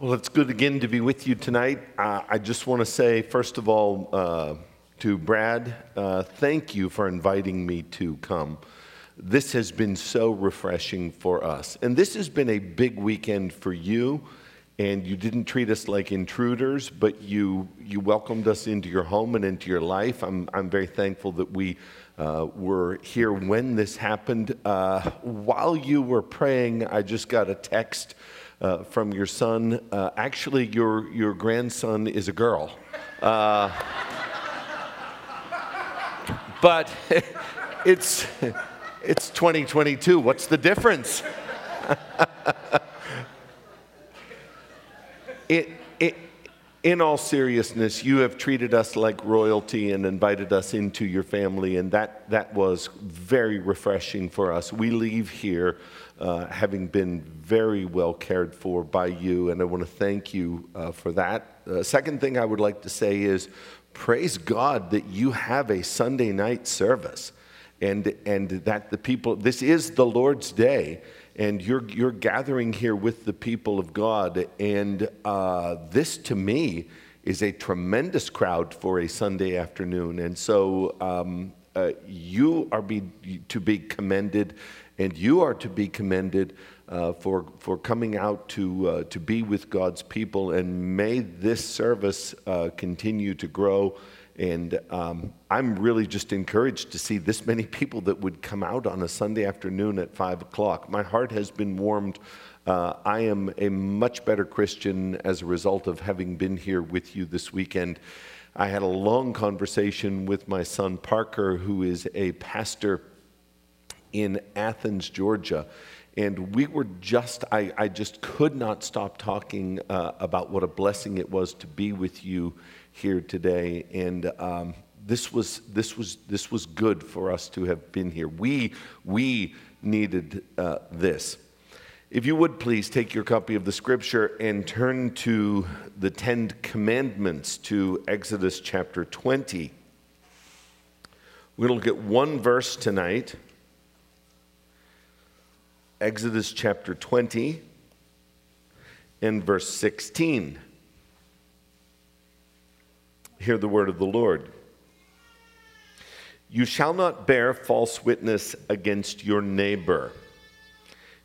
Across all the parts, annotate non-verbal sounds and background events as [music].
Well, it's good again to be with you tonight. Uh, I just want to say, first of all, uh, to Brad, uh, thank you for inviting me to come. This has been so refreshing for us. And this has been a big weekend for you. And you didn't treat us like intruders, but you, you welcomed us into your home and into your life. I'm, I'm very thankful that we uh, were here when this happened. Uh, while you were praying, I just got a text uh, from your son. Uh, actually, your, your grandson is a girl. Uh, but [laughs] it's, it's 2022. What's the difference? [laughs] it, it, in all seriousness, you have treated us like royalty and invited us into your family, and that, that was very refreshing for us. We leave here uh, having been very well cared for by you, and I want to thank you uh, for that. Uh, second thing I would like to say is praise God that you have a Sunday night service and, and that the people, this is the Lord's day and you're, you're gathering here with the people of God. And uh, this, to me, is a tremendous crowd for a Sunday afternoon. And so um, uh, you are be, to be commended, and you are to be commended uh, for, for coming out to, uh, to be with God's people. And may this service uh, continue to grow and um, I'm really just encouraged to see this many people that would come out on a Sunday afternoon at 5 o'clock. My heart has been warmed. Uh, I am a much better Christian as a result of having been here with you this weekend. I had a long conversation with my son Parker, who is a pastor in Athens, Georgia. And we were just, I, I just could not stop talking uh, about what a blessing it was to be with you here today. And um, this, was, this, was, this was good for us to have been here. We, we needed uh, this. If you would please take your copy of the scripture and turn to the Ten Commandments to Exodus chapter 20. We're going to look at one verse tonight. Exodus chapter 20 and verse 16. Hear the word of the Lord. You shall not bear false witness against your neighbor.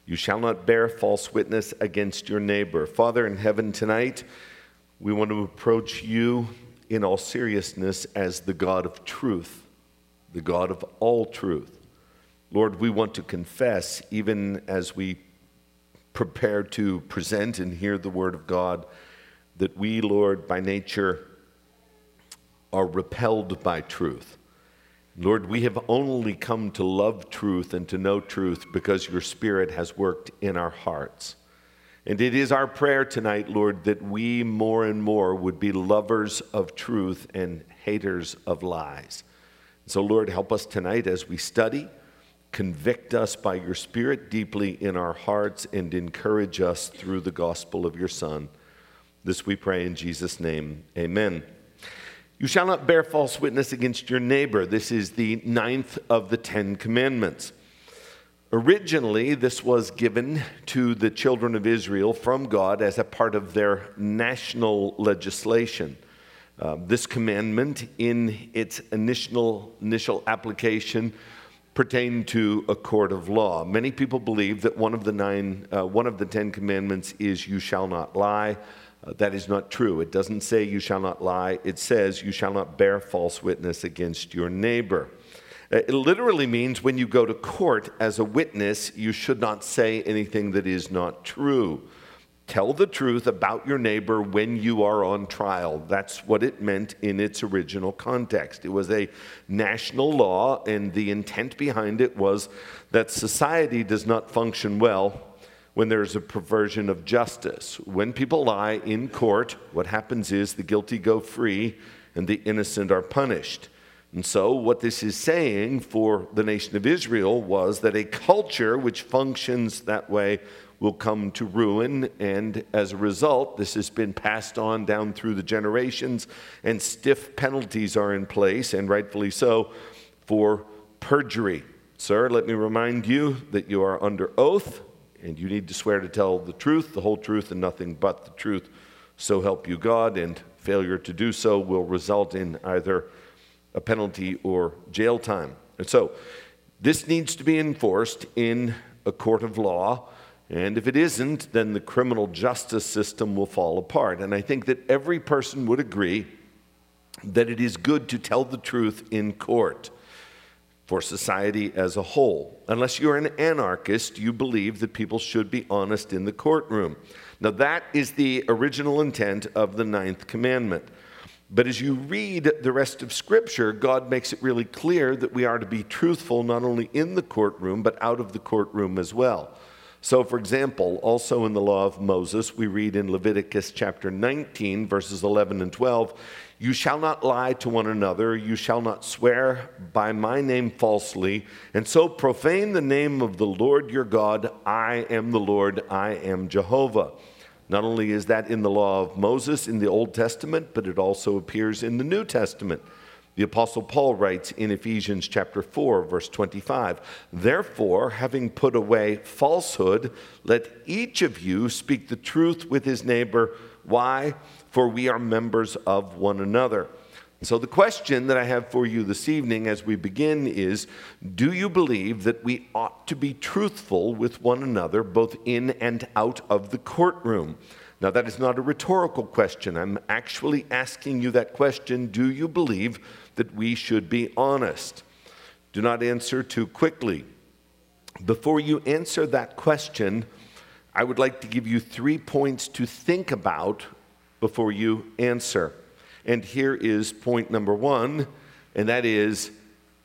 You shall not bear false witness against your neighbor. Father in heaven, tonight, we want to approach you in all seriousness as the God of truth, the God of all truth. Lord, we want to confess, even as we prepare to present and hear the word of God, that we, Lord, by nature, are repelled by truth. Lord, we have only come to love truth and to know truth because your Spirit has worked in our hearts. And it is our prayer tonight, Lord, that we more and more would be lovers of truth and haters of lies. So, Lord, help us tonight as we study. Convict us by your Spirit deeply in our hearts and encourage us through the gospel of your Son. This we pray in Jesus' name. Amen. You shall not bear false witness against your neighbor. This is the ninth of the Ten Commandments. Originally, this was given to the children of Israel from God as a part of their national legislation. Uh, this commandment, in its initial, initial application, pertained to a court of law. Many people believe that one of the nine, uh, one of the Ten Commandments is "You shall not lie." Uh, that is not true. It doesn't say you shall not lie, it says you shall not bear false witness against your neighbor. Uh, it literally means when you go to court as a witness, you should not say anything that is not true. Tell the truth about your neighbor when you are on trial. That's what it meant in its original context. It was a national law, and the intent behind it was that society does not function well when there's a perversion of justice. When people lie in court, what happens is the guilty go free and the innocent are punished. And so, what this is saying for the nation of Israel was that a culture which functions that way will come to ruin. And as a result, this has been passed on down through the generations, and stiff penalties are in place, and rightfully so, for perjury. Sir, let me remind you that you are under oath and you need to swear to tell the truth, the whole truth, and nothing but the truth. So help you God, and failure to do so will result in either a penalty or jail time. And so, this needs to be enforced in a court of law. And if it isn't, then the criminal justice system will fall apart. And I think that every person would agree that it is good to tell the truth in court for society as a whole. Unless you're an anarchist, you believe that people should be honest in the courtroom. Now, that is the original intent of the ninth commandment. But as you read the rest of Scripture, God makes it really clear that we are to be truthful not only in the courtroom, but out of the courtroom as well. So, for example, also in the law of Moses, we read in Leviticus chapter 19, verses 11 and 12 You shall not lie to one another, you shall not swear by my name falsely, and so profane the name of the Lord your God. I am the Lord, I am Jehovah. Not only is that in the law of Moses in the Old Testament, but it also appears in the New Testament. The Apostle Paul writes in Ephesians chapter 4, verse 25 Therefore, having put away falsehood, let each of you speak the truth with his neighbor. Why? For we are members of one another. So, the question that I have for you this evening as we begin is Do you believe that we ought to be truthful with one another, both in and out of the courtroom? Now, that is not a rhetorical question. I'm actually asking you that question Do you believe that we should be honest? Do not answer too quickly. Before you answer that question, I would like to give you three points to think about before you answer. And here is point number one, and that is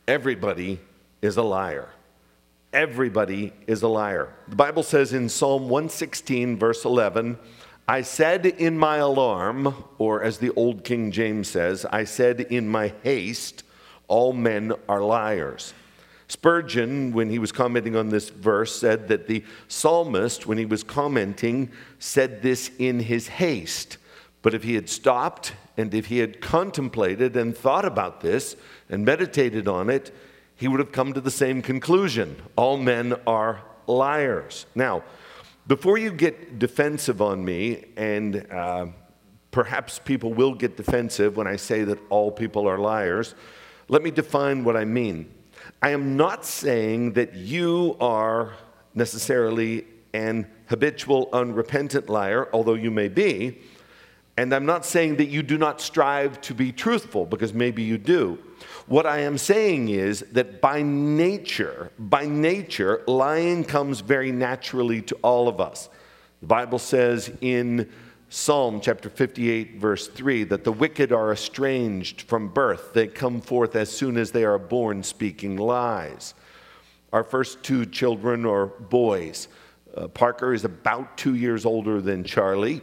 everybody is a liar. Everybody is a liar. The Bible says in Psalm 116, verse 11, I said in my alarm, or as the old King James says, I said in my haste, all men are liars. Spurgeon, when he was commenting on this verse, said that the psalmist, when he was commenting, said this in his haste. But if he had stopped and if he had contemplated and thought about this and meditated on it, he would have come to the same conclusion. All men are liars. Now, before you get defensive on me, and uh, perhaps people will get defensive when I say that all people are liars, let me define what I mean. I am not saying that you are necessarily an habitual, unrepentant liar, although you may be. And I'm not saying that you do not strive to be truthful, because maybe you do. What I am saying is that by nature, by nature, lying comes very naturally to all of us. The Bible says in Psalm chapter 58, verse 3, that the wicked are estranged from birth. They come forth as soon as they are born, speaking lies. Our first two children are boys. Uh, Parker is about two years older than Charlie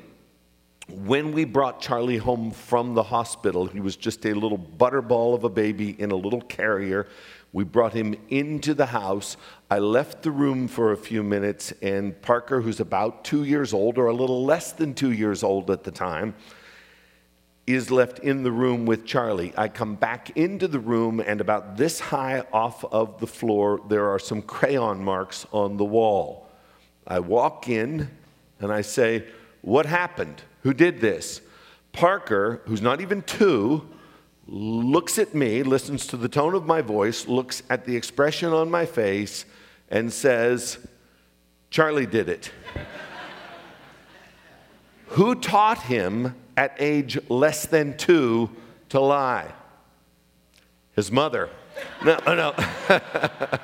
when we brought Charlie home from the hospital, he was just a little butterball of a baby in a little carrier. We brought him into the house. I left the room for a few minutes, and Parker, who's about two years old, or a little less than two years old at the time, is left in the room with Charlie. I come back into the room, and about this high off of the floor, there are some crayon marks on the wall. I walk in and I say, What happened? Who did this. Parker, who's not even two, looks at me, listens to the tone of my voice, looks at the expression on my face, and says, Charlie did it. [laughs] Who taught him at age less than two to lie? His mother. No, no. [laughs]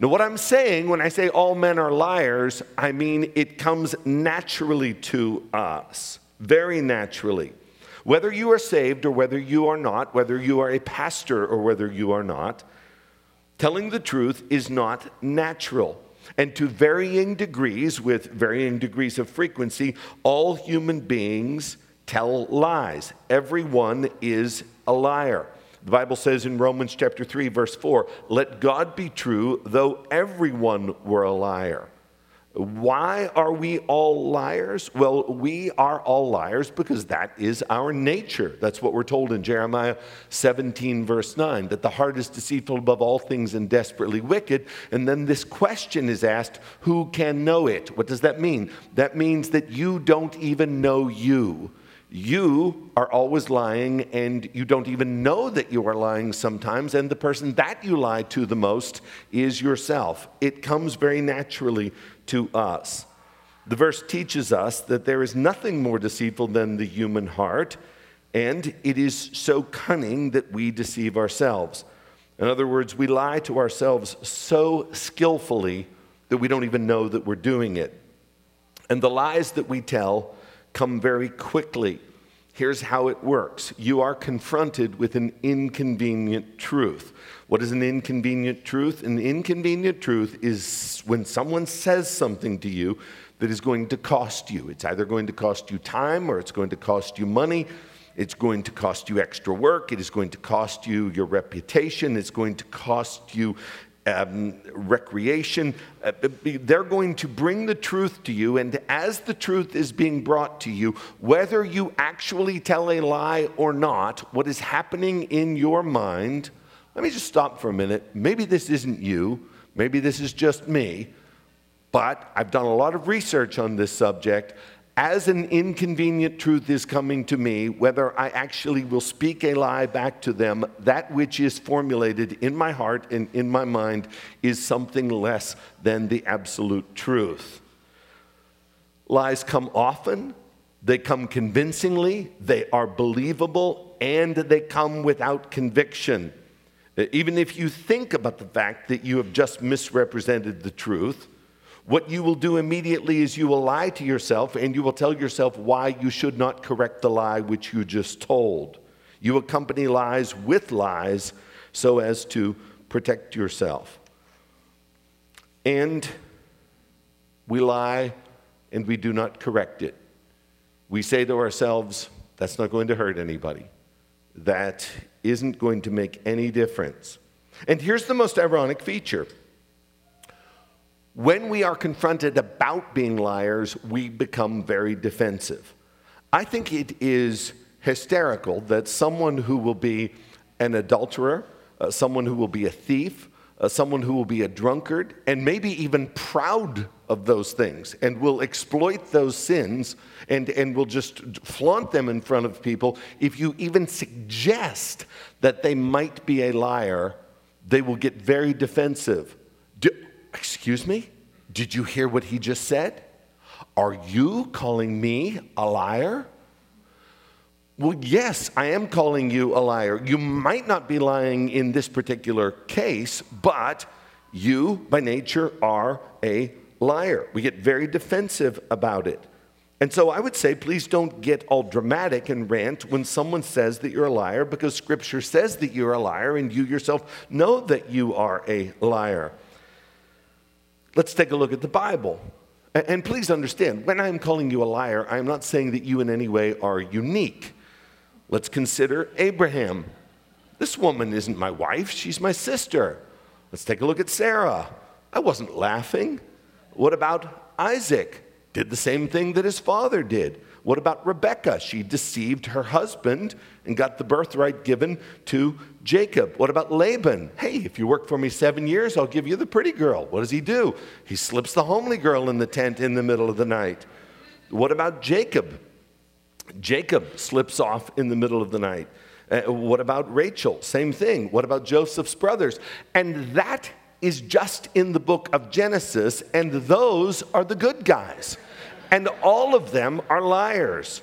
Now, what I'm saying when I say all men are liars, I mean it comes naturally to us, very naturally. Whether you are saved or whether you are not, whether you are a pastor or whether you are not, telling the truth is not natural. And to varying degrees, with varying degrees of frequency, all human beings tell lies. Everyone is a liar. The Bible says in Romans chapter 3, verse 4, let God be true, though everyone were a liar. Why are we all liars? Well, we are all liars because that is our nature. That's what we're told in Jeremiah 17, verse 9, that the heart is deceitful above all things and desperately wicked. And then this question is asked who can know it? What does that mean? That means that you don't even know you. You are always lying, and you don't even know that you are lying sometimes. And the person that you lie to the most is yourself. It comes very naturally to us. The verse teaches us that there is nothing more deceitful than the human heart, and it is so cunning that we deceive ourselves. In other words, we lie to ourselves so skillfully that we don't even know that we're doing it. And the lies that we tell come very quickly. Here's how it works you are confronted with an inconvenient truth. What is an inconvenient truth? An inconvenient truth is when someone says something to you that is going to cost you. It's either going to cost you time or it's going to cost you money. It's going to cost you extra work. It is going to cost you your reputation. It's going to cost you um, recreation. Uh, they're going to bring the truth to you, and as the truth is being brought to you, whether you actually tell a lie or not, what is happening in your mind let me just stop for a minute. Maybe this isn't you, maybe this is just me, but I've done a lot of research on this subject. As an inconvenient truth is coming to me, whether I actually will speak a lie back to them, that which is formulated in my heart and in my mind is something less than the absolute truth. Lies come often, they come convincingly, they are believable, and they come without conviction. Uh, even if you think about the fact that you have just misrepresented the truth, what you will do immediately is you will lie to yourself and you will tell yourself why you should not correct the lie which you just told. You accompany lies with lies so as to protect yourself. And we lie and we do not correct it. We say to ourselves, that's not going to hurt anybody. That isn't going to make any difference. And here's the most ironic feature when we are confronted about being liars, we become very defensive. I think it is hysterical that someone who will be an adulterer, uh, someone who will be a thief, uh, someone who will be a drunkard, and maybe even proud of those things and will exploit those sins and, and will just flaunt them in front of people. If you even suggest that they might be a liar, they will get very defensive. Excuse me? Did you hear what he just said? Are you calling me a liar? Well, yes, I am calling you a liar. You might not be lying in this particular case, but you, by nature, are a liar. We get very defensive about it. And so I would say, please don't get all dramatic and rant when someone says that you're a liar because Scripture says that you're a liar and you yourself know that you are a liar. Let's take a look at the Bible. And please understand, when I'm calling you a liar, I'm not saying that you in any way are unique. Let's consider Abraham. This woman isn't my wife, she's my sister. Let's take a look at Sarah. I wasn't laughing. What about Isaac? Did the same thing that his father did. What about Rebecca? She deceived her husband and got the birthright given to Jacob. What about Laban? Hey, if you work for me seven years, I'll give you the pretty girl. What does he do? He slips the homely girl in the tent in the middle of the night. What about Jacob? Jacob slips off in the middle of the night. Uh, what about Rachel? Same thing. What about Joseph's brothers? And that is just in the book of Genesis, and those are the good guys. And all of them are liars.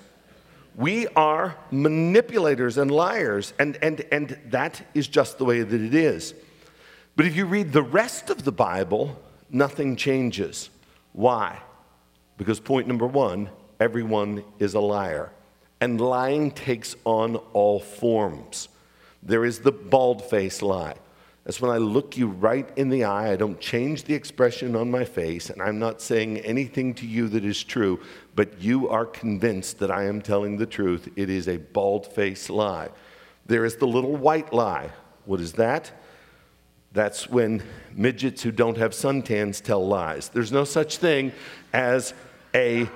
We are manipulators and liars, and, and, and that is just the way that it is. But if you read the rest of the Bible, nothing changes. Why? Because point number one everyone is a liar. And lying takes on all forms. There is the bald face lie. That's when I look you right in the eye. I don't change the expression on my face, and I'm not saying anything to you that is true, but you are convinced that I am telling the truth. It is a bald faced lie. There is the little white lie. What is that? That's when midgets who don't have suntans tell lies. There's no such thing as a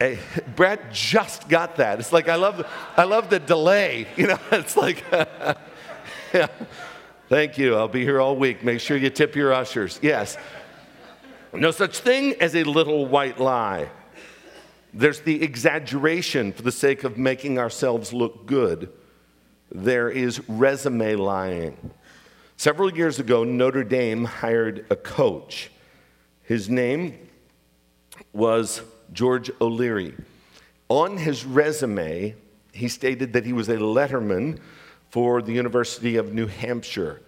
a, Brad just got that. It's like I love, I love the delay. You know, [laughs] it's like, [laughs] yeah. Thank you. I'll be here all week. Make sure you tip your ushers. Yes. No such thing as a little white lie. There's the exaggeration for the sake of making ourselves look good. There is resume lying. Several years ago, Notre Dame hired a coach. His name was George O'Leary. On his resume, he stated that he was a letterman for the University of New Hampshire.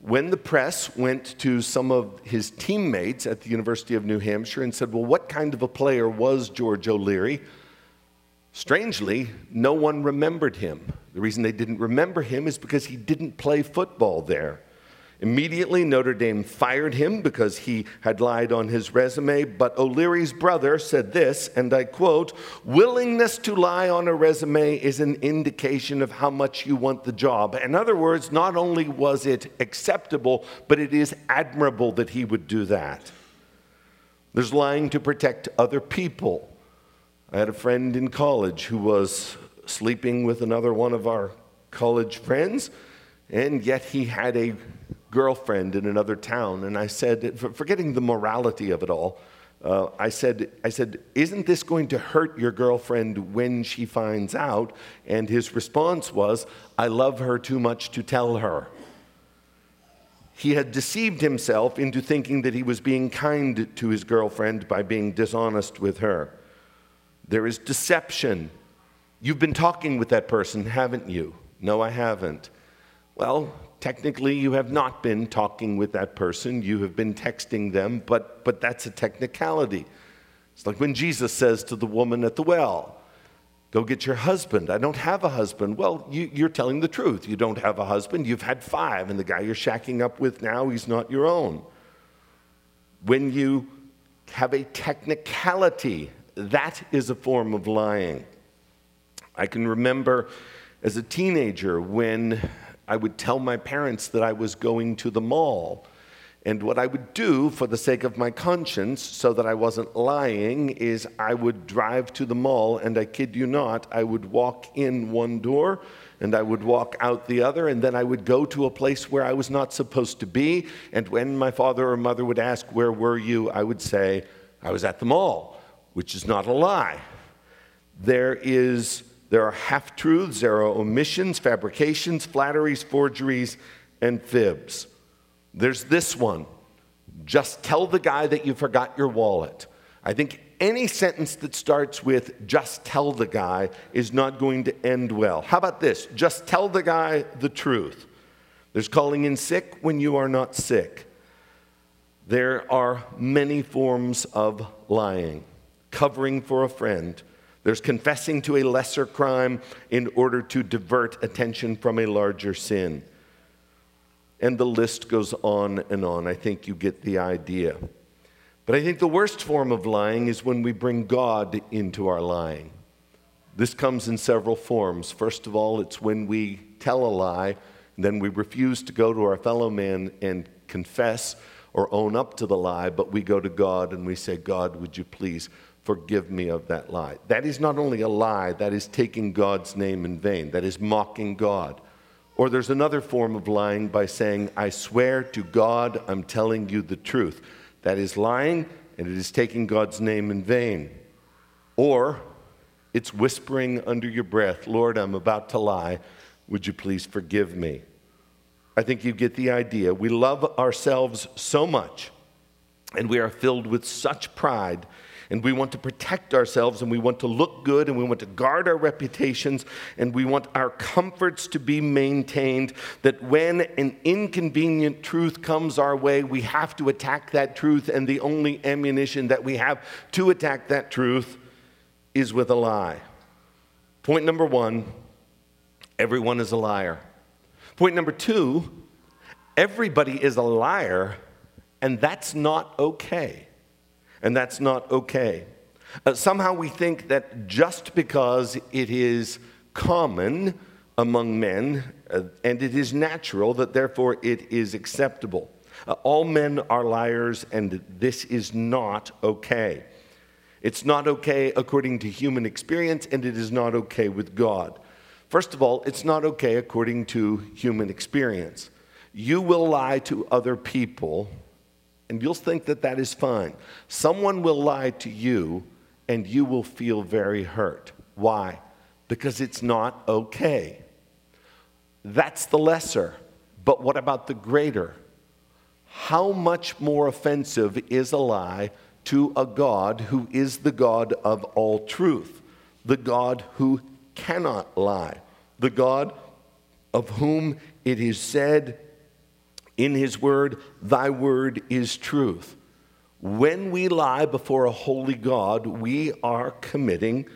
When the press went to some of his teammates at the University of New Hampshire and said, Well, what kind of a player was George O'Leary? Strangely, no one remembered him. The reason they didn't remember him is because he didn't play football there. Immediately, Notre Dame fired him because he had lied on his resume. But O'Leary's brother said this, and I quote Willingness to lie on a resume is an indication of how much you want the job. In other words, not only was it acceptable, but it is admirable that he would do that. There's lying to protect other people. I had a friend in college who was sleeping with another one of our college friends, and yet he had a girlfriend in another town, and I said, forgetting the morality of it all, uh, I, said, I said, Isn't this going to hurt your girlfriend when she finds out? And his response was, I love her too much to tell her. He had deceived himself into thinking that he was being kind to his girlfriend by being dishonest with her. There is deception. You've been talking with that person, haven't you? No, I haven't. Well, technically you have not been talking with that person, you have been texting them, but, but that's a technicality. It's like when Jesus says to the woman at the well, Go get your husband. I don't have a husband. Well, you, are telling the truth. You don't have a husband. You've had five, and the guy you're shacking up with now, he's not your own. When you have a technicality, that is a form of lying. I can remember as a teenager when I would tell my parents that I was going to the mall. And what I would do for the sake of my conscience, so that I wasn't lying, is I would drive to the mall, and I kid you not, I would walk in one door and I would walk out the other, and then I would go to a place where I was not supposed to be. And when my father or mother would ask, Where were you? I would say, I was at the mall, which is not a lie. There is there are half truths, there are omissions, fabrications, flatteries, forgeries, and fibs. There's this one just tell the guy that you forgot your wallet. I think any sentence that starts with just tell the guy is not going to end well. How about this? Just tell the guy the truth. There's calling in sick when you are not sick. There are many forms of lying, covering for a friend, there's confessing to a lesser crime in order to divert attention from a larger sin. And the list goes on and on. I think you get the idea. But I think the worst form of lying is when we bring God into our lying. This comes in several forms. First of all, it's when we tell a lie, then we refuse to go to our fellow man and confess or own up to the lie, but we go to God and we say, God, would you please forgive me of that lie. That is not only a lie, that is taking God's name in vain, that is mocking God. Or there's another form of lying by saying, I swear to God, I'm telling you the truth. That is lying, and it is taking God's name in vain. Or it's whispering under your breath, Lord, I'm about to lie. Would you please forgive me? I think you get the idea. We love ourselves so much, and we are filled with such pride and we want to protect ourselves and we want to look good and we want to guard our reputations and we want our comforts to be maintained. That when an inconvenient truth comes our way, we have to attack that truth, and the only ammunition that we have to attack that truth is with a lie. Point number one everyone is a liar. Point number two everybody is a liar, and that's not okay and that's not okay. Uh, somehow we think that just because it is common among men, uh, and it is natural that therefore it is acceptable. Uh, all men are liars, and this is not okay. It's not okay according to human experience, and it is not okay with God. First of all, it's not okay according to human experience. You will lie to other people, and you'll think that that is fine. Someone will lie to you, and you will feel very hurt. Why? Because it's not okay. That's the lesser. But what about the greater? How much more offensive is a lie to a God who is the God of all truth, the God who cannot lie, the God of whom it is said in his word, Thy word is truth. When we lie before a holy God, we are committing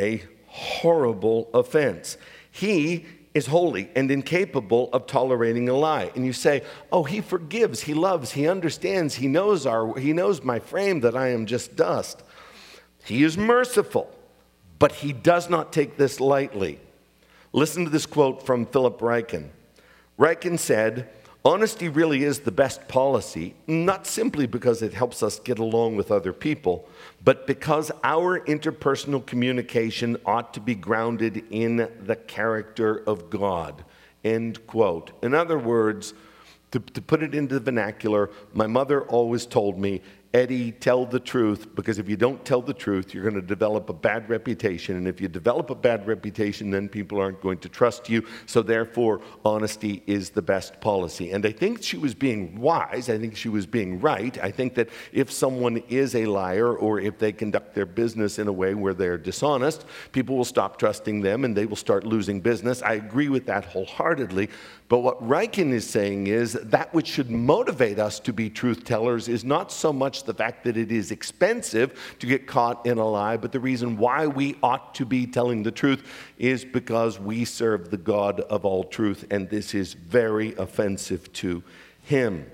a horrible offense. He is holy and incapable of tolerating a lie. And you say, "Oh, he forgives, he loves, he understands, he knows our he knows my frame that I am just dust." He is merciful, but he does not take this lightly. Listen to this quote from Philip Ryken. Ryken said, Honesty really is the best policy, not simply because it helps us get along with other people, but because our interpersonal communication ought to be grounded in the character of God. End quote. In other words, to, to put it into the vernacular, my mother always told me Eddie, tell the truth, because if you don't tell the truth, you're going to develop a bad reputation. And if you develop a bad reputation, then people aren't going to trust you. So, therefore, honesty is the best policy. And I think she was being wise. I think she was being right. I think that if someone is a liar or if they conduct their business in a way where they're dishonest, people will stop trusting them and they will start losing business. I agree with that wholeheartedly. But what Ryken is saying is that which should motivate us to be truth tellers is not so much the fact that it is expensive to get caught in a lie, but the reason why we ought to be telling the truth is because we serve the God of all truth, and this is very offensive to Him.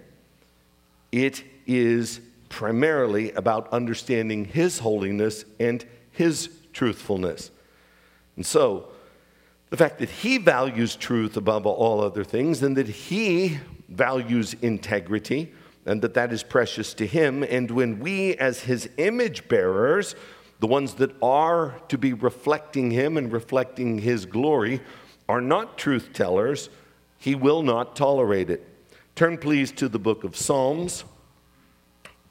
It is primarily about understanding His holiness and His truthfulness. And so, the fact that he values truth above all other things and that he values integrity and that that is precious to him. And when we, as his image bearers, the ones that are to be reflecting him and reflecting his glory, are not truth tellers, he will not tolerate it. Turn, please, to the book of Psalms,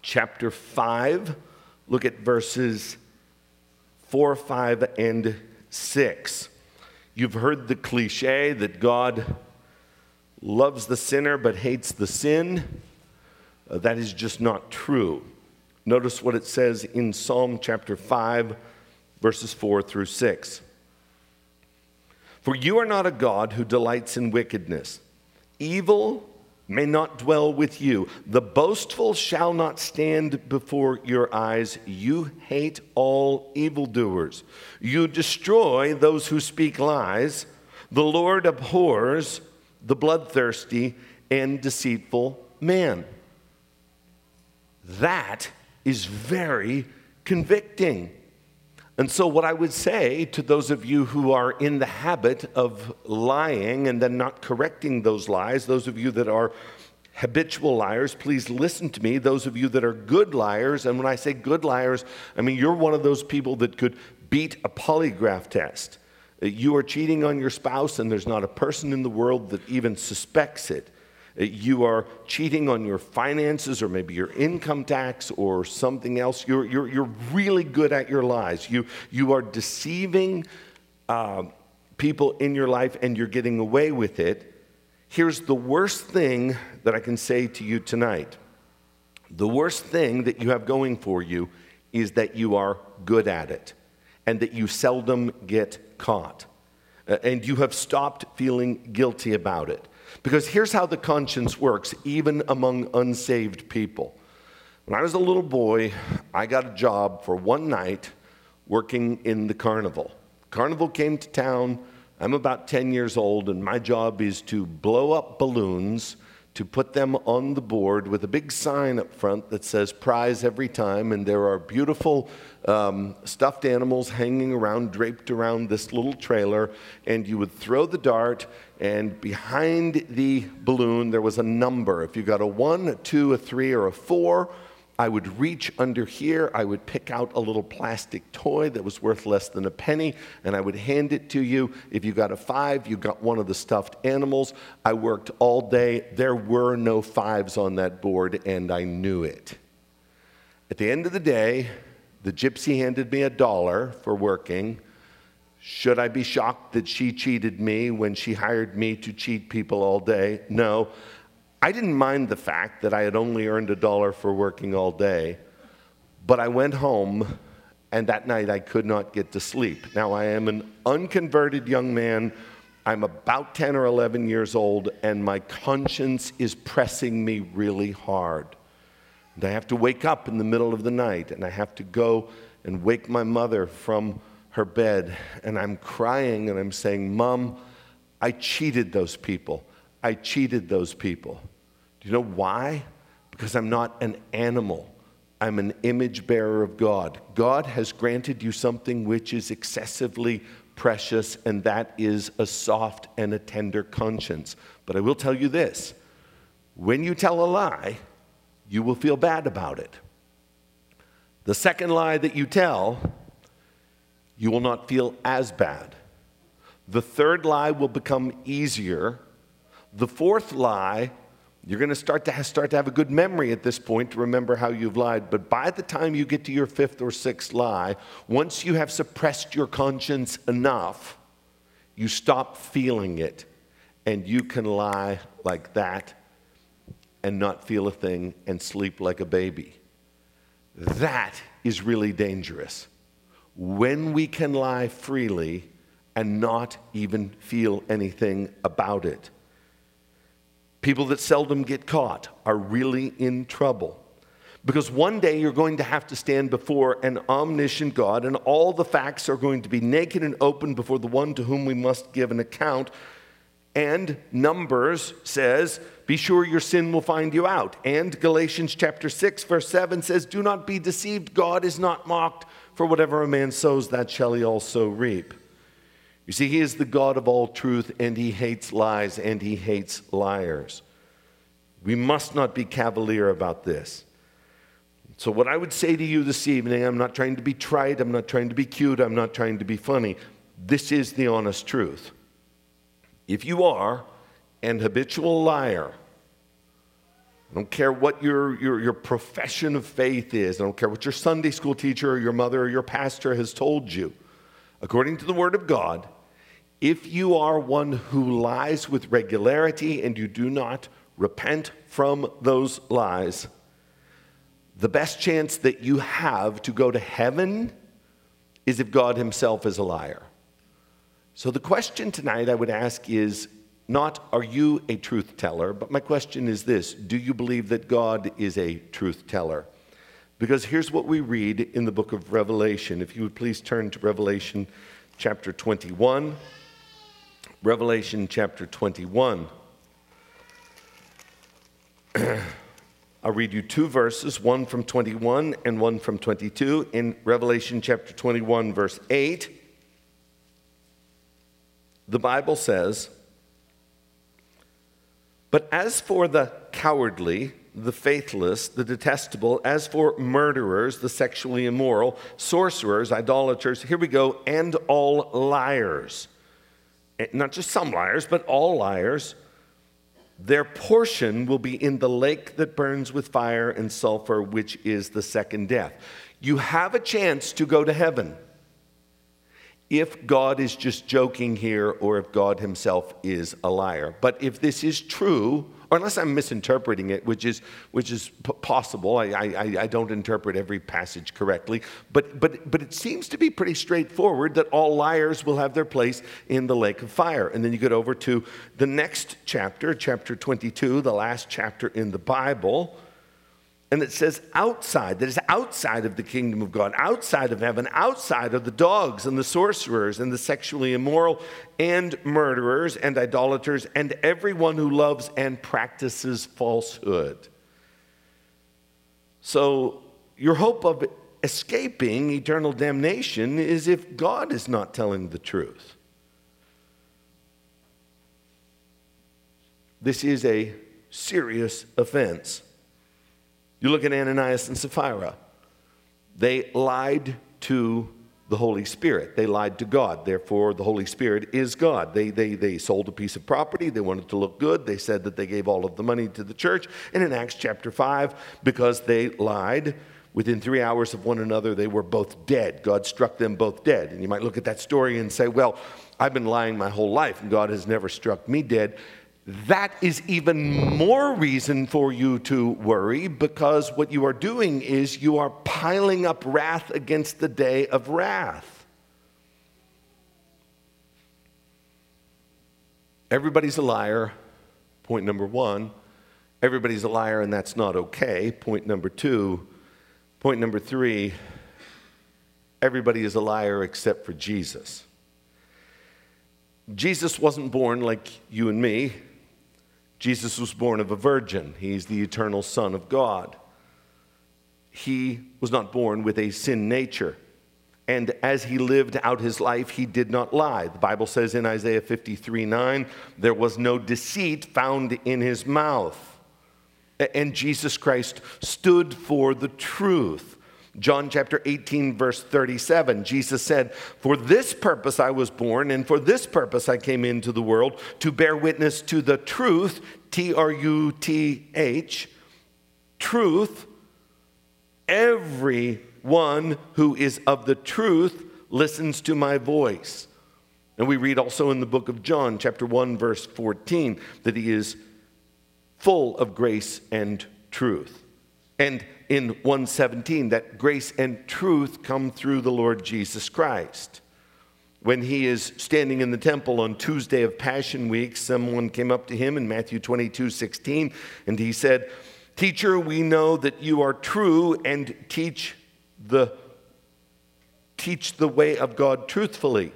chapter 5. Look at verses 4, 5, and 6. You've heard the cliche that God loves the sinner but hates the sin. Uh, that is just not true. Notice what it says in Psalm chapter 5, verses 4 through 6. For you are not a God who delights in wickedness. Evil may not dwell with you. The boastful shall not stand before your eyes. You hate all evildoers. You destroy those who speak lies. The Lord abhors the bloodthirsty and deceitful man. That is very convicting. And so, what I would say to those of you who are in the habit of lying and then not correcting those lies, those of you that are habitual liars, please listen to me. Those of you that are good liars, and when I say good liars, I mean you're one of those people that could beat a polygraph test. You are cheating on your spouse, and there's not a person in the world that even suspects it you are cheating on your finances or maybe your income tax or something else. You're, you're, you're really good at your lies. You, you are deceiving uh, people in your life and you're getting away with it. Here's the worst thing that I can say to you tonight the worst thing that you have going for you is that you are good at it and that you seldom get caught. Uh, and you have stopped feeling guilty about it. Because here's how the conscience works, even among unsaved people. When I was a little boy, I got a job for one night working in the carnival. Carnival came to town. I'm about 10 years old, and my job is to blow up balloons to put them on the board with a big sign up front that says prize every time. And there are beautiful um, stuffed animals hanging around, draped around this little trailer. And you would throw the dart, and behind the balloon, there was a number. If you got a one, a two, a three, or a four, I would reach under here, I would pick out a little plastic toy that was worth less than a penny, and I would hand it to you. If you got a five, you got one of the stuffed animals. I worked all day. There were no fives on that board, and I knew it. At the end of the day, the gypsy handed me a dollar for working. Should I be shocked that she cheated me when she hired me to cheat people all day? No. I didn't mind the fact that I had only earned a dollar for working all day, but I went home and that night I could not get to sleep. Now, I am an unconverted young man. I'm about 10 or 11 years old, and my conscience is pressing me really hard. And I have to wake up in the middle of the night, and I have to go and wake my mother from her bed, and I'm crying and I'm saying, Mom, I cheated those people. I cheated those people. Do you know why? Because I'm not an animal. I'm an image bearer of God. God has granted you something which is excessively precious, and that is a soft and a tender conscience. But I will tell you this when you tell a lie, you will feel bad about it. The second lie that you tell, you will not feel as bad. The third lie will become easier. The fourth lie you're going to start to start to have a good memory at this point to remember how you've lied. But by the time you get to your fifth or sixth lie, once you have suppressed your conscience enough, you stop feeling it and you can lie like that and not feel a thing and sleep like a baby. That is really dangerous. When we can lie freely and not even feel anything about it. People that seldom get caught are really in trouble. Because one day you're going to have to stand before an omniscient God, and all the facts are going to be naked and open before the one to whom we must give an account. And Numbers says, Be sure your sin will find you out. And Galatians chapter 6, verse 7 says, Do not be deceived. God is not mocked, for whatever a man sows, that shall he also reap. You see, He is the God of all truth, and He hates lies and He hates liars. We must not be cavalier about this. So, what I would say to you this evening, I'm not trying to be trite, I'm not trying to be cute, I'm not trying to be funny. This is the honest truth. If you are an habitual liar, I don't care what your, your, your profession of faith is, I don't care what your Sunday school teacher or your mother or your pastor has told you. According to the Word of God, if you are one who lies with regularity and you do not repent from those lies, the best chance that you have to go to heaven is if God Himself is a liar. So, the question tonight I would ask is not, are you a truth teller? But my question is this Do you believe that God is a truth teller? Because here's what we read in the book of Revelation. If you would please turn to Revelation chapter 21. Revelation chapter 21. [clears throat] I'll read you two verses, one from 21 and one from 22. In Revelation chapter 21, verse 8, the Bible says, But as for the cowardly, the faithless, the detestable, as for murderers, the sexually immoral, sorcerers, idolaters, here we go, and all liars Eh, not just some liars, but all liars, their portion will be in the lake that burns with fire and sulfur, which is the second death. You have a chance to go to heaven if God is just joking here or if God himself is a liar. But if this is true, or unless I'm misinterpreting it, which is, which is p- possible. I, I, I don't interpret every passage correctly, but, but, but it seems to be pretty straightforward that all liars will have their place in the lake of fire. And then you get over to the next chapter, chapter 22, the last chapter in the Bible. And it says outside, that is outside of the kingdom of God, outside of heaven, outside of the dogs and the sorcerers and the sexually immoral and murderers and idolaters and everyone who loves and practices falsehood. So, your hope of escaping eternal damnation is if God is not telling the truth. This is a serious offense. You look at Ananias and Sapphira. They lied to the Holy Spirit. They lied to God. Therefore, the Holy Spirit is God. They, they, they sold a piece of property. They wanted to look good. They said that they gave all of the money to the church. And in Acts chapter 5, because they lied, within three hours of one another, they were both dead. God struck them both dead. And you might look at that story and say, well, I've been lying my whole life, and God has never struck me dead that is even more reason for you to worry because what you are doing is you are piling up wrath against the day of wrath. Everybody's a liar, point number one. Everybody's a liar, and that's not okay, point number two. Point number three everybody is a liar except for Jesus. Jesus wasn't born like you and me. Jesus was born of a virgin. He's the eternal Son of God. He was not born with a sin nature. And as he lived out his life, he did not lie. The Bible says in Isaiah 53 9, there was no deceit found in his mouth. And Jesus Christ stood for the truth. John chapter 18, verse 37, Jesus said, For this purpose I was born, and for this purpose I came into the world, to bear witness to the truth, T R U T H, truth. Everyone who is of the truth listens to my voice. And we read also in the book of John, chapter 1, verse 14, that he is full of grace and truth. And in 117 that grace and truth come through the Lord Jesus Christ. When he is standing in the temple on Tuesday of Passion Week, someone came up to him in Matthew 22 16, and he said, Teacher, we know that you are true and teach the, teach the way of God truthfully.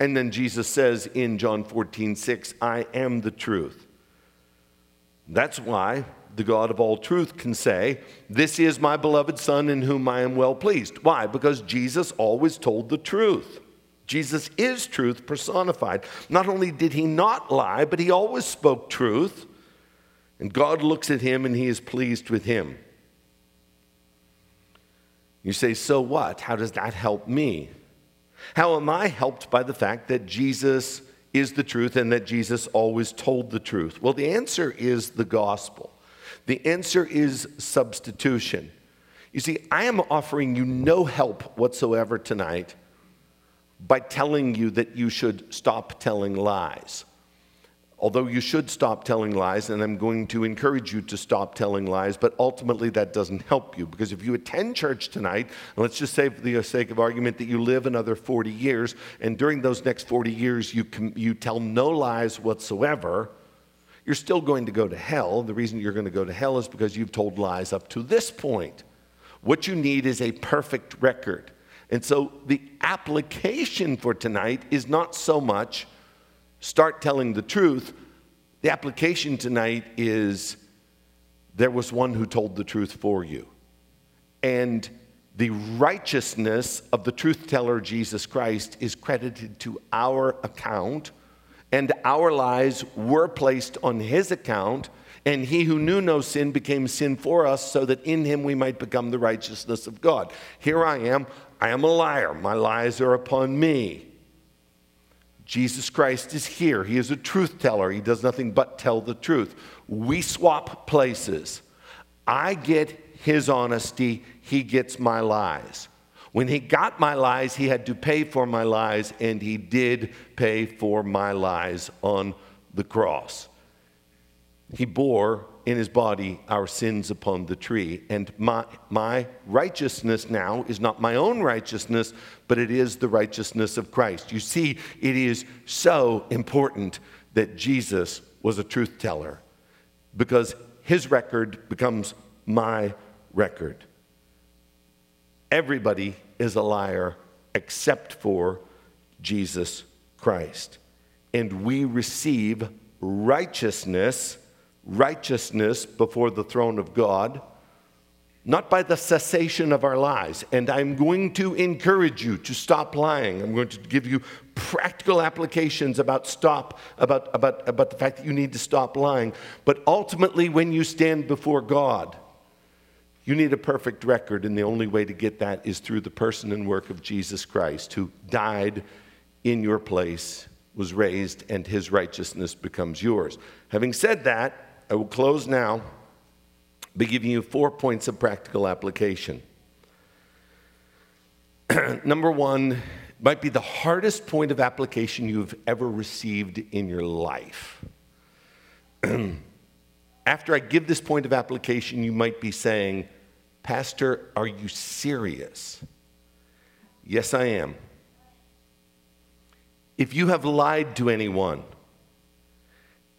And then Jesus says in John 14 6, I am the truth. That's why the God of all truth, can say, This is my beloved Son in whom I am well pleased. Why? Because Jesus always told the truth. Jesus is truth personified. Not only did he not lie, but he always spoke truth. And God looks at him and he is pleased with him. You say, So what? How does that help me? How am I helped by the fact that Jesus is the truth and that Jesus always told the truth? Well, the answer is the gospel. The answer is substitution. You see, I am offering you no help whatsoever tonight by telling you that you should stop telling lies. Although you should stop telling lies, and I'm going to encourage you to stop telling lies, but ultimately that doesn't help you. Because if you attend church tonight, let's just say for the sake of argument that you live another 40 years, and during those next 40 years you, can, you tell no lies whatsoever, you're still going to go to hell. The reason you're going to go to hell is because you've told lies up to this point. What you need is a perfect record. And so the application for tonight is not so much start telling the truth. The application tonight is there was one who told the truth for you. And the righteousness of the truth teller, Jesus Christ, is credited to our account and our lies were placed on his account. And he who knew no sin became sin for us, so that in him we might become the righteousness of God. Here I am. I am a liar. My lies are upon me. Jesus Christ is here. He is a truth teller. He does nothing but tell the truth. We swap places. I get his honesty, he gets my lies. When he got my lies, he had to pay for my lies, and he did pay for my lies on the cross. He bore in his body our sins upon the tree. And my, my righteousness now is not my own righteousness, but it is the righteousness of Christ. You see, it is so important that Jesus was a truth teller because his record becomes my record. Everybody is a liar except for Jesus Christ. And we receive righteousness, righteousness before the throne of God not by the cessation of our lies. And I'm going to encourage you to stop lying. I'm going to give you practical applications about stop, about, about, about the fact that you need to stop lying. But ultimately, when you stand before God, you need a perfect record, and the only way to get that is through the person and work of Jesus Christ, who died in your place, was raised, and his righteousness becomes yours. Having said that, I will close now by giving you four points of practical application. [clears throat] Number one might be the hardest point of application you've ever received in your life. [clears throat] After I give this point of application, you might be saying, Pastor, are you serious? Yes, I am. If you have lied to anyone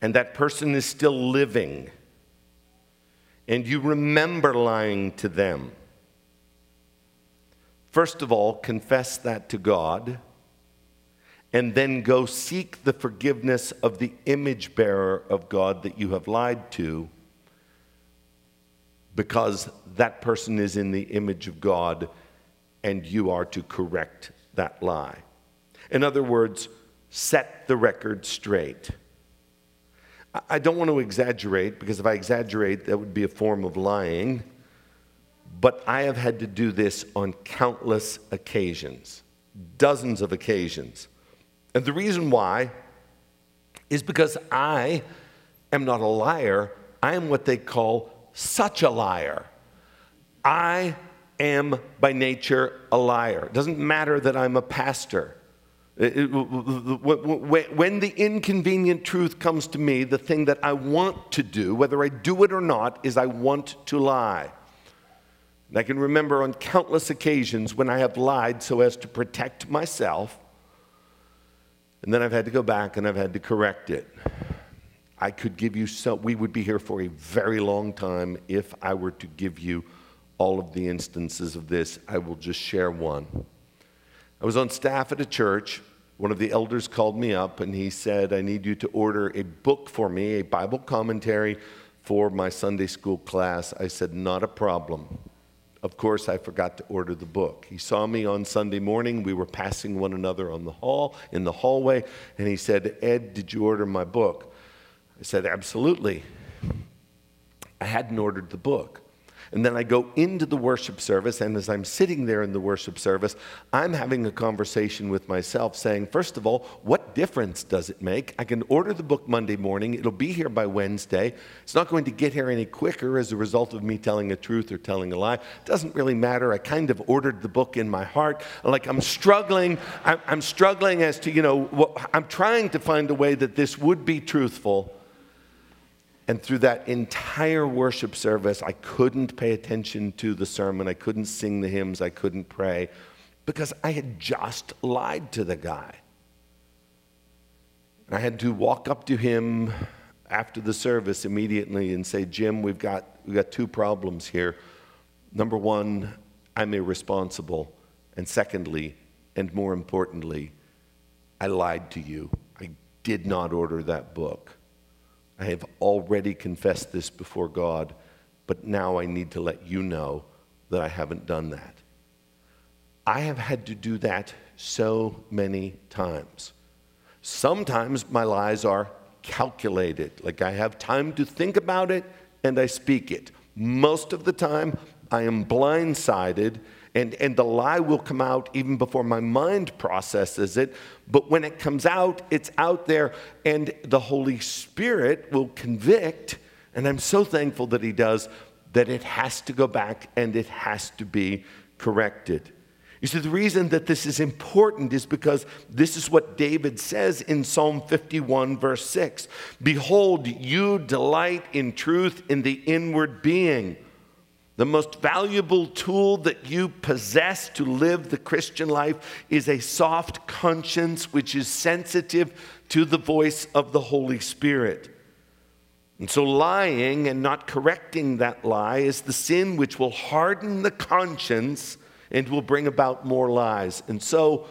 and that person is still living, and you remember lying to them, first of all, confess that to God, and then go seek the forgiveness of the image bearer of God that you have lied to, because that person is in the image of God and you are to correct that lie. In other words, set the record straight. I don't want to exaggerate because if I exaggerate, that would be a form of lying. But I have had to do this on countless occasions, dozens of occasions. And the reason why is because I am not a liar, I am what they call such a liar. I am by nature a liar. It doesn't matter that I'm a pastor. When the inconvenient truth comes to me, the thing that I want to do, whether I do it or not, is I want to lie. And I can remember on countless occasions when I have lied so as to protect myself, and then I've had to go back and I've had to correct it. I could give you so, we would be here for a very long time if I were to give you all of the instances of this. I will just share one. I was on staff at a church. One of the elders called me up and he said, I need you to order a book for me, a Bible commentary for my Sunday school class. I said, Not a problem. Of course, I forgot to order the book. He saw me on Sunday morning. We were passing one another on the hall, in the hallway, and he said, Ed, did you order my book? I said, Absolutely. I hadn't ordered the book. And then I go into the worship service, and as I'm sitting there in the worship service, I'm having a conversation with myself saying, first of all, what difference does it make? I can order the book Monday morning, it'll be here by Wednesday. It's not going to get here any quicker as a result of me telling a truth or telling a lie. It doesn't really matter. I kind of ordered the book in my heart. Like I'm struggling, I'm struggling as to, you know, I'm trying to find a way that this would be truthful and through that entire worship service, I couldn't pay attention to the sermon. I couldn't sing the hymns. I couldn't pray because I had just lied to the guy. I had to walk up to him after the service immediately and say, Jim, we've got, we've got two problems here. Number one, I'm irresponsible. And secondly, and more importantly, I lied to you. I did not order that book. I have already confessed this before God, but now I need to let you know that I haven't done that. I have had to do that so many times. Sometimes my lies are calculated, like I have time to think about it and I speak it. Most of the time, I am blindsided and, and the lie will come out even before my mind processes it. But when it comes out, it's out there, and the Holy Spirit will convict. And I'm so thankful that He does that it has to go back and it has to be corrected. You see, the reason that this is important is because this is what David says in Psalm 51, verse 6 Behold, you delight in truth in the inward being. The most valuable tool that you possess to live the Christian life is a soft conscience which is sensitive to the voice of the Holy Spirit. And so, lying and not correcting that lie is the sin which will harden the conscience and will bring about more lies. And so,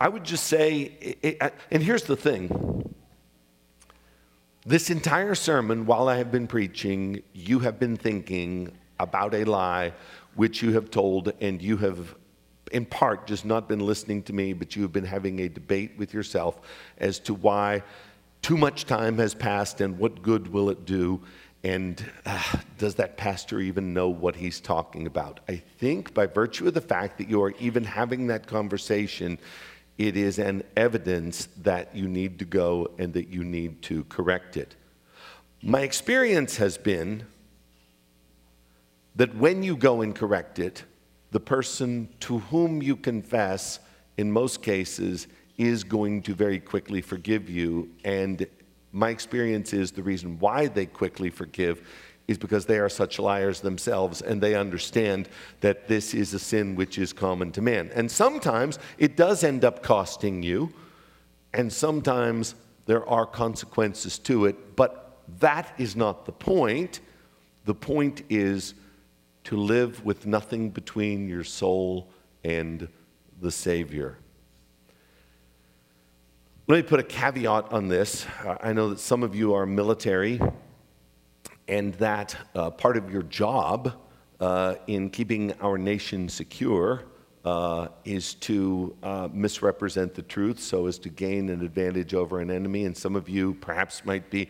I would just say, uh, and here's the thing this entire sermon, while I have been preaching, you have been thinking about a lie which you have told, and you have, in part, just not been listening to me, but you have been having a debate with yourself as to why too much time has passed and what good will it do? And uh, does that pastor even know what he's talking about? I think by virtue of the fact that you are even having that conversation, it is an evidence that you need to go and that you need to correct it. My experience has been that when you go and correct it, the person to whom you confess, in most cases, is going to very quickly forgive you. And my experience is the reason why they quickly forgive is because they are such liars themselves and they understand that this is a sin which is common to man. And sometimes it does end up costing you, and sometimes there are consequences to it, but that is not the point. The point is to live with nothing between your soul and the Savior. Let me put a caveat on this. Uh, I know that some of you are military, and that uh, part of your job uh, in keeping our nation secure uh, is to uh, misrepresent the truth so as to gain an advantage over an enemy. And some of you perhaps might be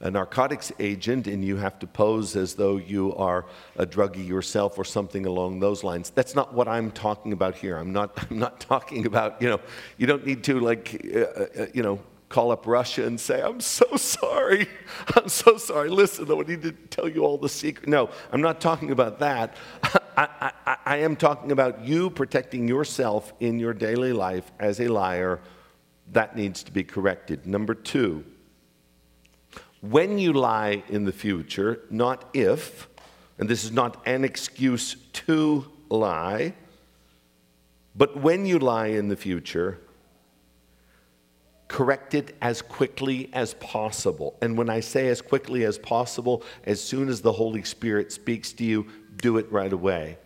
a narcotics agent and you have to pose as though you are a druggie yourself or something along those lines. That's not what I'm talking about here. I'm not, [laughs] I'm not talking about, you know, you don't need to, like, uh, uh, you know, call up Russia and say, I'm so [laughs] sorry. I'm so sorry. Listen, I need to tell you all the secret. No, I'm not talking about that. [laughs] I, I, I am talking about you protecting yourself in your daily life as a liar. That needs to be corrected. Number two, when you lie in the future, not if, and this is not an excuse to lie, but when you lie in the future, correct it as quickly as possible. And when I say as quickly as possible, as soon as the Holy Spirit speaks to you, do it right away.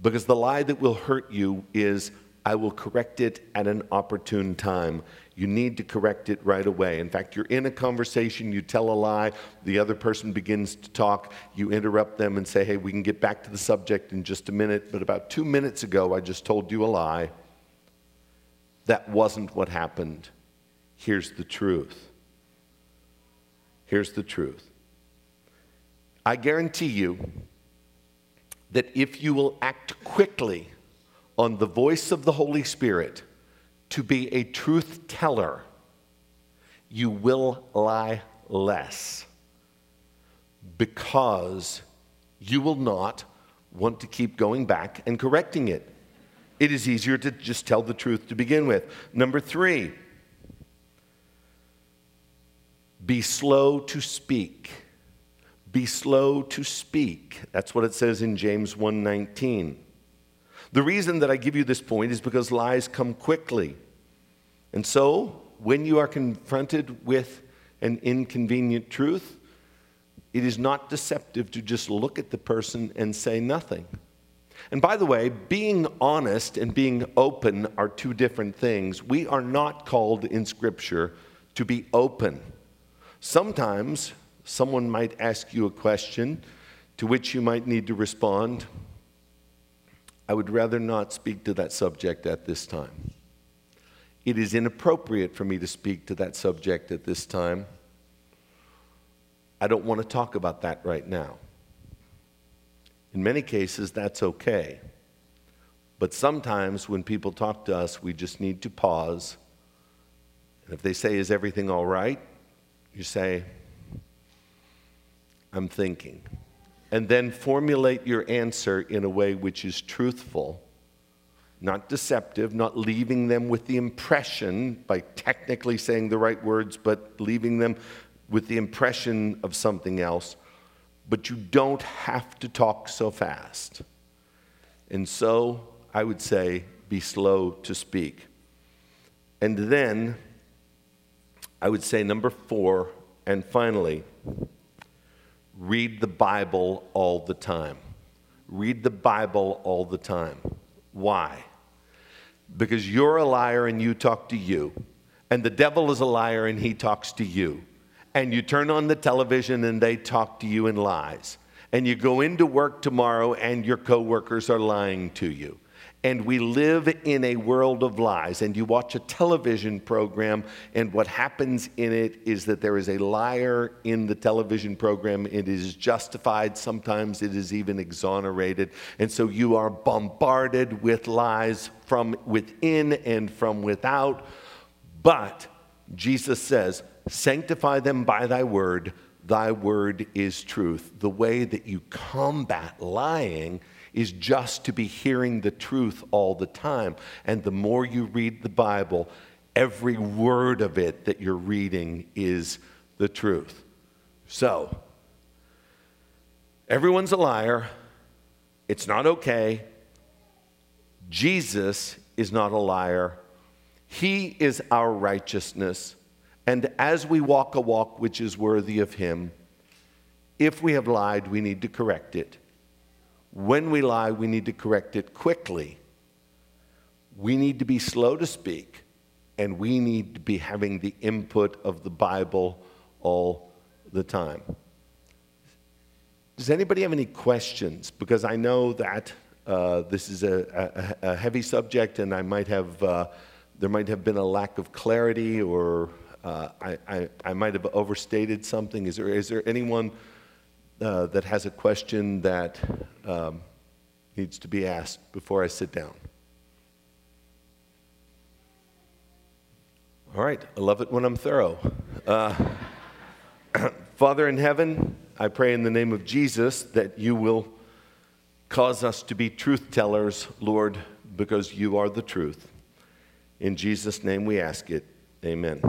Because the lie that will hurt you is, I will correct it at an opportune time you need to correct it right away. In fact, you're in a conversation, you tell a lie, the other person begins to talk, you interrupt them and say, hey, we can get back to the subject in just a minute, but about two minutes ago, I just told you a lie. That wasn't what happened. Here's the truth. Here's the truth. I guarantee you that if you will act quickly on the voice of the Holy Spirit, to be a truth teller, you will lie less because you will not want to keep going back and correcting it. It is easier to just tell the truth to begin with. Number three, be slow to speak. Be slow to speak. That's what it says in James 1:19. The reason that I give you this point is because lies come quickly. And so, when you are confronted with an inconvenient truth, it is not deceptive to just look at the person and say nothing. And by the way, being honest and being open are two different things. We are not called in Scripture to be open. Sometimes someone might ask you a question to which you might need to respond. I would rather not speak to that subject at this time. It is inappropriate for me to speak to that subject at this time. I don't want to talk about that right now. In many cases, that's okay. But sometimes when people talk to us, we just need to pause. And if they say, Is everything all right? You say, I'm thinking. And then formulate your answer in a way which is truthful not deceptive, not leaving them with the impression by technically saying the right words, but leaving them with the impression of something else. But you don't have to talk so fast. And so I would say, be slow to speak. And then I would say, number four, and finally, read the Bible all the time. Read the Bible all the time. Why? Because you're a liar and you talk to you, and the devil is a liar and he talks to you. And you turn on the television and they talk to you in lies. And you go into work tomorrow and your coworkers are lying to you and we live in a world of lies. And you watch a television program, and what happens in it is that there is a liar in the television program. It is justified, sometimes it is even exonerated. And so you are bombarded with lies from within and from without. But Jesus says, Sanctify them by thy word. Thy word is truth. The way that you combat lying is just to be hearing the truth all the time. And the more you read the Bible, every word of it that you're reading is the truth. So, everyone's a liar. It's not okay. Jesus is not a liar. He is our righteousness. And as we walk a walk which is worthy of Him, if we have lied, we need to correct it. When we lie, we need to correct it quickly. We need to be slow to speak, and we need to be having the input of the Bible all the time. Does anybody have any questions? Because I know that uh, this is a, a, a, heavy subject, and I might have, uh, there might have been a lack of clarity, or uh, I, I, I, might have overstated something. Is there, is there anyone uh, that has a question that um, needs to be asked before I sit down? All right, I love it when I'm thorough. Uh, [clears throat] Father in heaven, I pray in the name of Jesus that you will cause us to be truth tellers, Lord, because you are the truth. In Jesus' name we ask it. Amen.